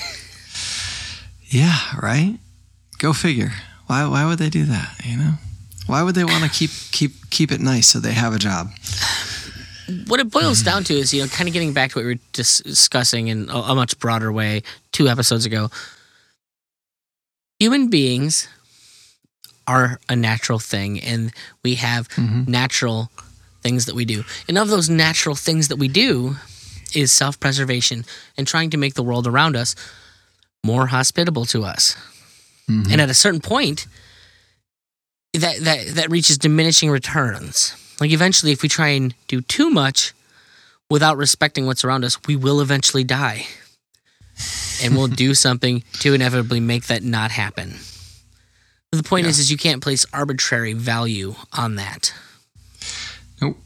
Yeah, right. Go figure. Why? Why would they do that? You know, why would they want to keep keep keep it nice so they have a job? What it boils down to is, you know, kind of getting back to what we were dis- discussing in a, a much broader way two episodes ago. Human beings are a natural thing, and we have Mhm. natural things that we do. And of those natural things that we do is self preservation and trying to make the world around us more hospitable to us. Mhm. And at a certain point, that, that, that reaches diminishing returns. Like eventually, if we try and do too much without respecting what's around us, we will eventually die. And we'll do something to inevitably make that not happen. The point is, is you can't place arbitrary value on that. Nope.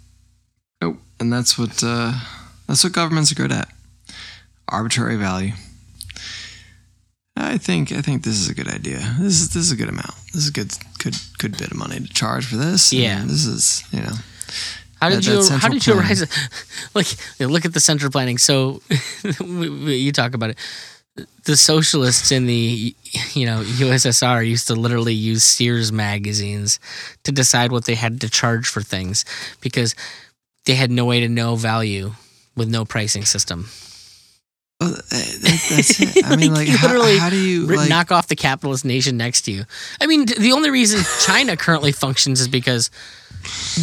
Nope. And that's what uh, that's what governments are good at. Arbitrary value. I think I think this is a good idea. This is this is a good amount. This is a good good good bit of money to charge for this. and Yeah. This is you know. How did that you? How did you arise? Like, look at the central planning. So, you talk about it. The socialists in the, you know, USSR used to literally use Sears magazines to decide what they had to charge for things because they had no way to know value with no pricing system. Well, uh, that, that's it. I mean, Like, like, how, how do you like? knock off the capitalist nation next to you. I mean, the only reason China currently functions is because,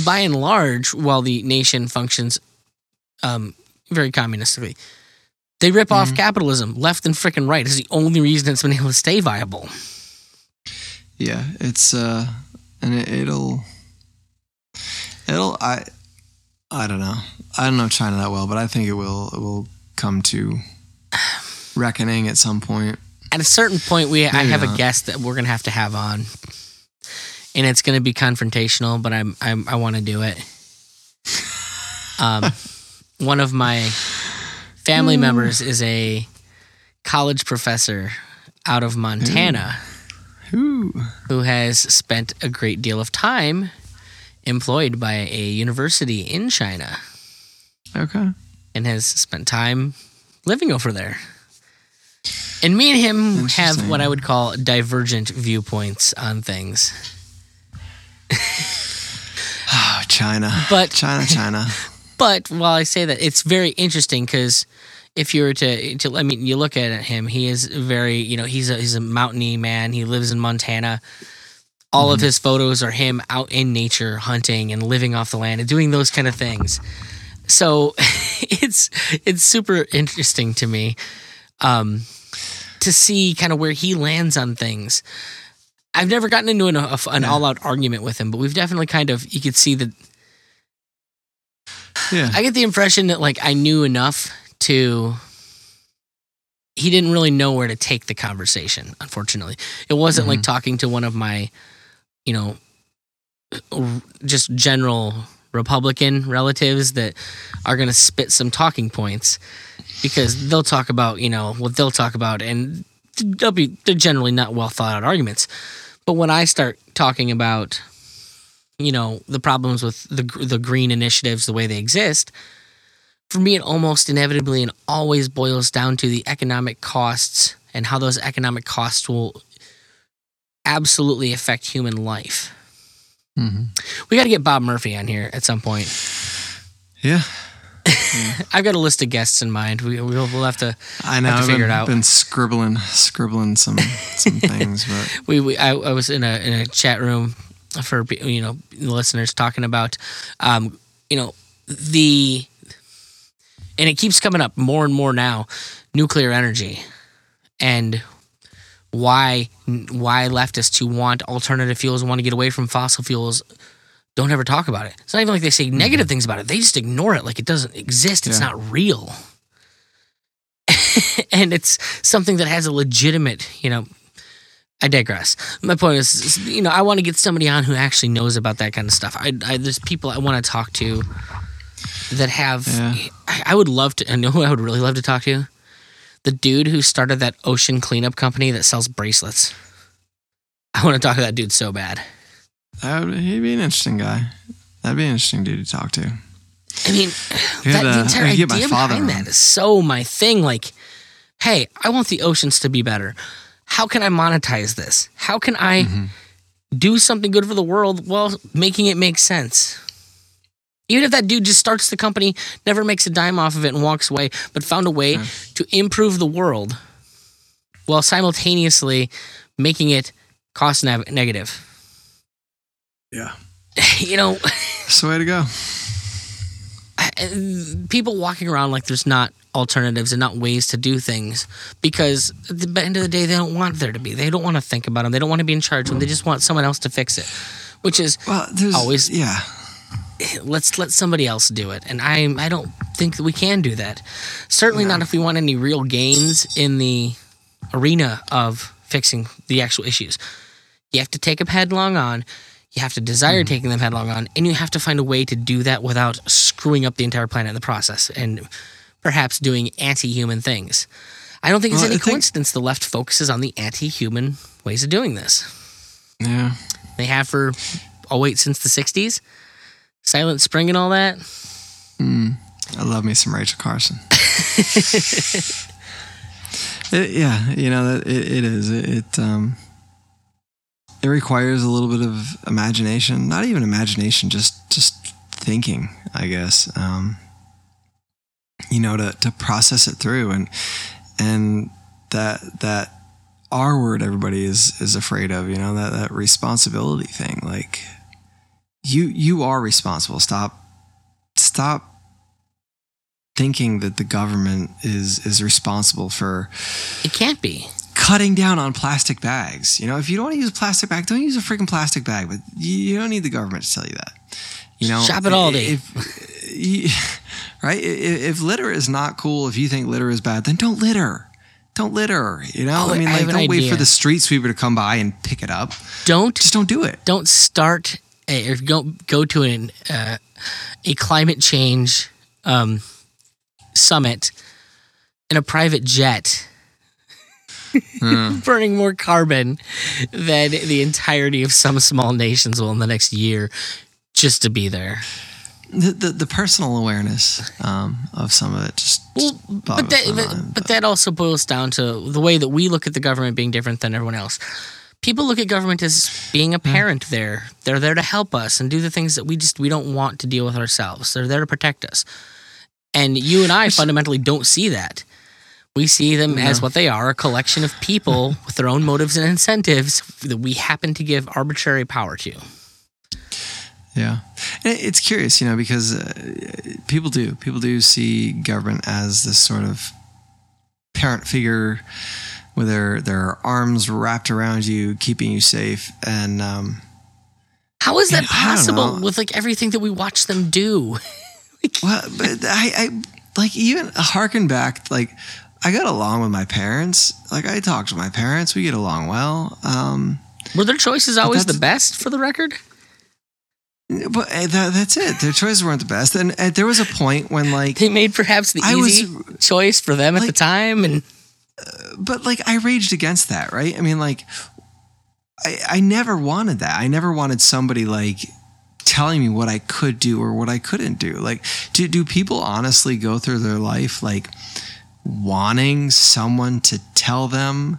by and large, while the nation functions um, very communistically, they rip Mm-hmm. off capitalism left and freaking right. Is the only reason it's been able to stay viable. Yeah, it's uh, and it, it'll, it'll. I, I don't know. I don't know China that well, but I think it will. It will come to reckoning at some point. At a certain point, we I Maybe have a not. guest that we're gonna have to have on, and it's gonna be confrontational. But I'm, I'm I want to do it. Um, one of my family members is a college professor out of Montana Ooh. who has spent a great deal of time employed by a university in China Okay. and has spent time living over there. And me and him have what I would call divergent viewpoints on things. Oh, China. But- China, China. But while I say that, it's very interesting because if you were to, to, I mean, you look at him, he is very, you know, he's a he's a mountainy man. He lives in Montana. All of mm-hmm. his photos are him out in nature, hunting and living off the land and doing those kind of things. So it's it's super interesting to me um, to see kind of where he lands on things. I've never gotten into an, a, an all out argument with him, but we've definitely kind of you could see that Yeah. I get the impression that like I knew enough to he didn't really know where to take the conversation, unfortunately. It wasn't like talking to one of my, you know, just general Republican relatives that are going to spit some talking points because they'll talk about, you know, what they'll talk about and they'll be they're generally not well thought out arguments. But when I start talking about you know the problems with the the green initiatives the way they exist for me it almost inevitably and always boils down to the economic costs and how those economic costs will absolutely affect human life hmm we got to get bob murphy on here at some point Yeah. i've got a list of guests in mind we, we'll, we'll have to I know. Have to I've figure been, it out. been scribbling, scribbling some some things, but we, we I, I was in a in a chat room for you know listeners talking about um you know the and it keeps coming up more and more now nuclear energy and why why leftists who want alternative fuels and want to get away from fossil fuels don't ever talk about it. It's not even like they say mm-hmm. negative things about it. They just ignore it like it doesn't exist. It's Yeah. not real. and it's something that has a legitimate, you know, I digress. My point is, is, you know, I want to get somebody on who actually knows about that kind of stuff. I, I there's people I want to talk to that have. Yeah. I, I would love to. I know who I would really love to talk to. The dude who started that ocean cleanup company that sells bracelets. I want to talk to that dude so bad. That would, he'd be an interesting guy. That'd be an interesting dude to talk to. I mean, Good, that, uh, the entire idea father behind that is so my thing. Like, hey, I want the oceans to be better. How can I monetize this? How can I Mm-hmm. do something good for the world while making it make sense? Even if that dude just starts the company, never makes a dime off of it, and walks away, but found a way Yeah. to improve the world while simultaneously making it cost negative. Yeah. You know, That's the way to go. people walking around like there's not alternatives and not ways to do things because at the end of the day they don't want there to be. They don't want to think about them they don't want to be in charge of them they just want someone else to fix it which is Well, there's Always- yeah. let's let somebody else do it. And i i don't think that we can do that. Certainly not if we want any real gains in the arena of fixing the actual issues. You have to take them headlong on you have to desire taking them headlong on and you have to find a way to do that without screwing up the entire planet in the process and perhaps doing anti-human things i don't think it's Well, any think- coincidence the left focuses on the anti-human ways of doing this Yeah. they have for oh wait since the 60s silent spring and all that Mm, I love me some Rachel Carson. It- yeah, you know that it, it is. It, it um it requires a little bit of imagination. Not even imagination, just just thinking. I guess. Um, you know, to to process it through and and that that R word everybody is is afraid of. You know that that responsibility thing. Like you you are responsible. Stop stop thinking that the government is is responsible for it can't be cutting down on plastic bags. You know, if you don't want to use a plastic bag, don't use a freaking plastic bag. But you, don't need the government to tell you that. You know, Shop at Aldi. If, right? If, if litter is not cool, if you think litter is bad, then don't litter. Don't litter. You know, Oh, I mean, I like, don't wait idea. for the street sweeper to come by and pick it up. don't Just don't do it. don't start a, or go go to an uh, a climate change um, summit in a private jet, Uh, burning more carbon than the entirety of some small nations will in the next year, just to be there. the, the the personal awareness um, of some of it just. Well, just but that, my but, but that also boils down to the way that we look at the government being different than everyone else. People look at government as being a parent there. They're there to help us and do the things that we just we don't want to deal with ourselves. They're there to protect us. And you and I fundamentally don't see that. We see them as what they are, a collection of people with their own motives and incentives that we happen to give arbitrary power to. Yeah, And it's curious, you know, because uh, people do people do see government as this sort of parent figure with their their arms wrapped around you, keeping you safe, and um, How is that possible with like everything that we watch them do? well, but I, I like even harken back like. I got along with my parents. Like I talked to my parents. We get along well. Um, Were their choices always the best for the record? but uh, that, that's it. Their choices weren't the best. And, and there was a point when like They made perhaps the I easy was- choice for them at the time, and but like I raged against that, right? I mean, like I I never wanted that. I never wanted somebody like telling me what I could do or what I couldn't do. Like, do do people honestly go through their life like wanting someone to tell them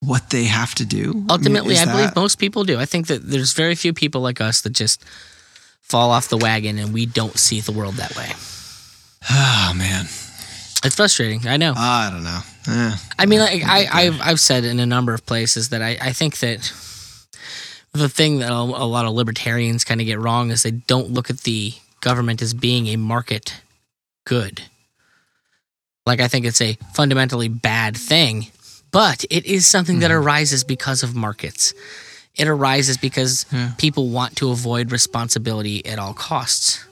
what they have to do? mean, ultimately, is I, believe most people do. I think that there's very few people like us that just fall off the wagon, and we don't see the world that way. Oh man, It's frustrating. I know. I don't know. Eh. I mean, like, I, I've I've said in a number of places that I, I think that the thing that a, a lot of libertarians kind of get wrong is they don't look at the government as being a market good. Like I think it's a fundamentally bad thing, but it is something that hmm. arises because of markets. It arises because Yeah. people want to avoid responsibility at all costs.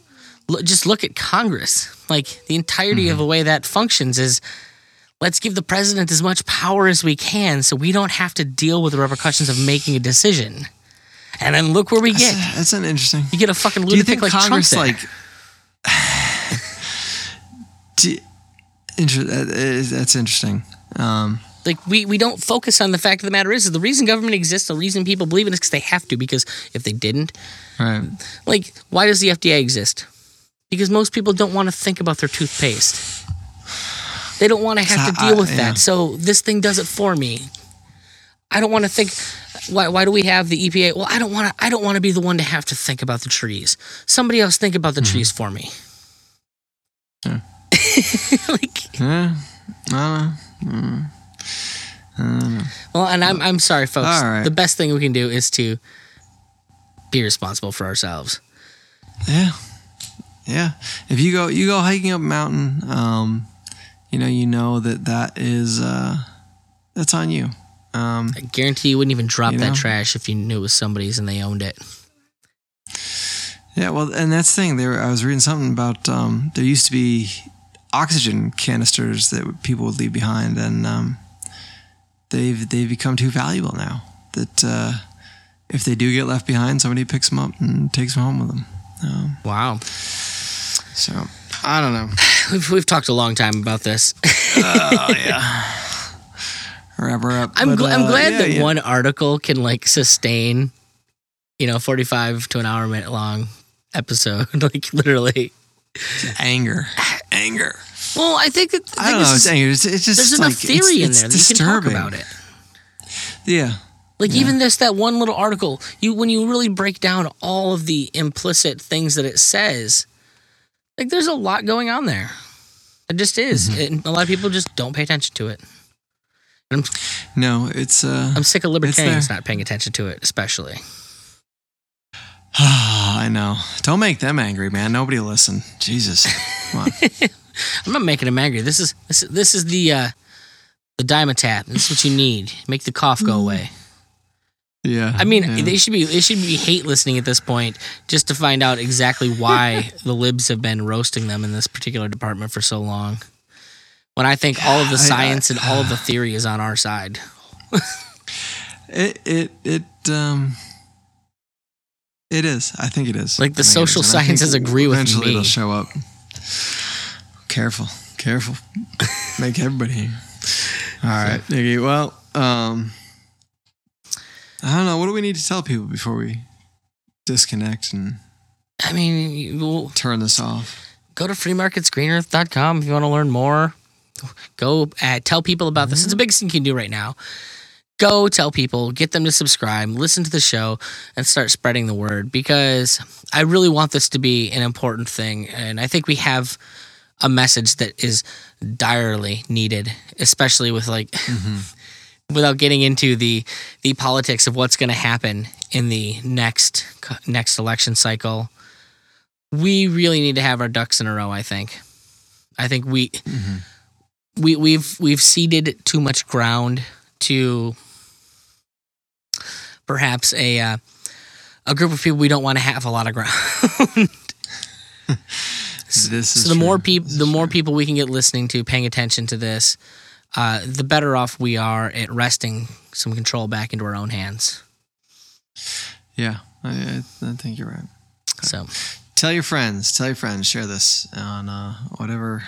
Look, just look at Congress. Like the entirety of mm-hmm. the way that functions is let's give the president as much power as we can so we don't have to deal with the repercussions of making a decision. And then look where we get. That's, an interesting. You get a fucking lunatic think like Congress Trump there. like? do, inter- that is- interesting. Um, like we, we don't focus on the fact of the matter is, is the reason government exists, the reason people believe in it is because they have to. Because if they didn't, right. like, why does the FDA exist? Because most people don't want to think about their toothpaste. They don't want to have to I- deal with yeah. that. So this thing does it for me. I don't want to think. Why, why do we have the EPA? Well, I don't want to. I don't want to be the one to have to think about the trees. Somebody else think about the trees for me. Yeah. like, Yeah. I don't know. Mm. well, and I'm I'm sorry, folks. Right. The best thing we can do is to be responsible for ourselves. Yeah. Yeah. If you go you go hiking up a mountain, um, you know, you know that that is uh that's on you. Um I guarantee you wouldn't even drop You that trash if you knew it was somebody's and they owned it. yeah, well and that's the thing. There I was reading something about um there used to be oxygen canisters that people would leave behind and um they've they've become too valuable now. That uh if they do get left behind, somebody picks them up and takes them home with them. Um, Wow, so I don't know. we've we've talked a long time about this. Oh yeah. Wrap her up. I'm But, gl- I'm uh, glad yeah, that yeah. one article can like sustain, you know, 45 to an hour minute long episode. like literally. anger, anger. Well, I think that I don't know. It's anger. It's, it's just there's like, enough theory it's, in there that you can talk about it. Yeah, Like even this that one little article, you when you really break down all of the implicit things that it says, like there's a lot going on there. It just is. Mm-hmm. And a lot of people just don't pay attention to it. I'm no, it's uh. I'm sick of libertarians not paying attention to it, especially. I know. Don't make them angry, man. Nobody listen. Jesus, come on. I'm not making them angry. This is this this is the uh the Dimetapp. This is what you need. Make the cough go away. Yeah. I mean, yeah. they should be they should be hate listening at this point just to find out exactly why the libs have been roasting them in this particular department for so long. When I think all of the I- I- science and all of the theory is on our side. it it it um. It is. I think it is. Like, the I think it social is. And I think sciences agree with eventually me. Eventually, it'll show up. Careful, careful. Make everybody. All right, Nikki. Well, um, I don't know. What do we need to tell people before we disconnect and I mean, we'll turn this off? go to freemarketsgreenearth.com if you want to learn more. Go uh, tell people about this. It's the biggest thing you can do right now. Go tell people, get them to subscribe, listen to the show, and start spreading the word because I really want this to be an important thing. And I think we have a message that is direly needed, especially with like, mm-hmm. without getting into the the politics of what's going to happen in the next next election cycle we really need to have our ducks in a row. I think. I think we mm-hmm. we we've we've ceded too much ground to perhaps a uh, a group of people we don't want to have a lot of ground. This is so the more people, the more true. people we can get listening to, paying attention to this, uh, the better off we are at wresting some control back into our own hands. Yeah, I, I, think you're right. So Tell your friends. Tell your friends. Share this on uh, whatever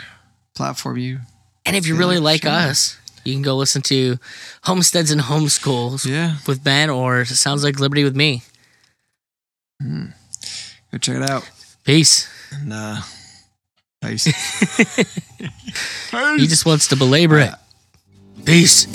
platform you. And if you really like sure. us, you can go listen to Homesteads and Homeschools Yeah, with Ben or Sounds Like Liberty with me. go check it out. Peace. And uh, peace. He just wants to belabor it. Peace.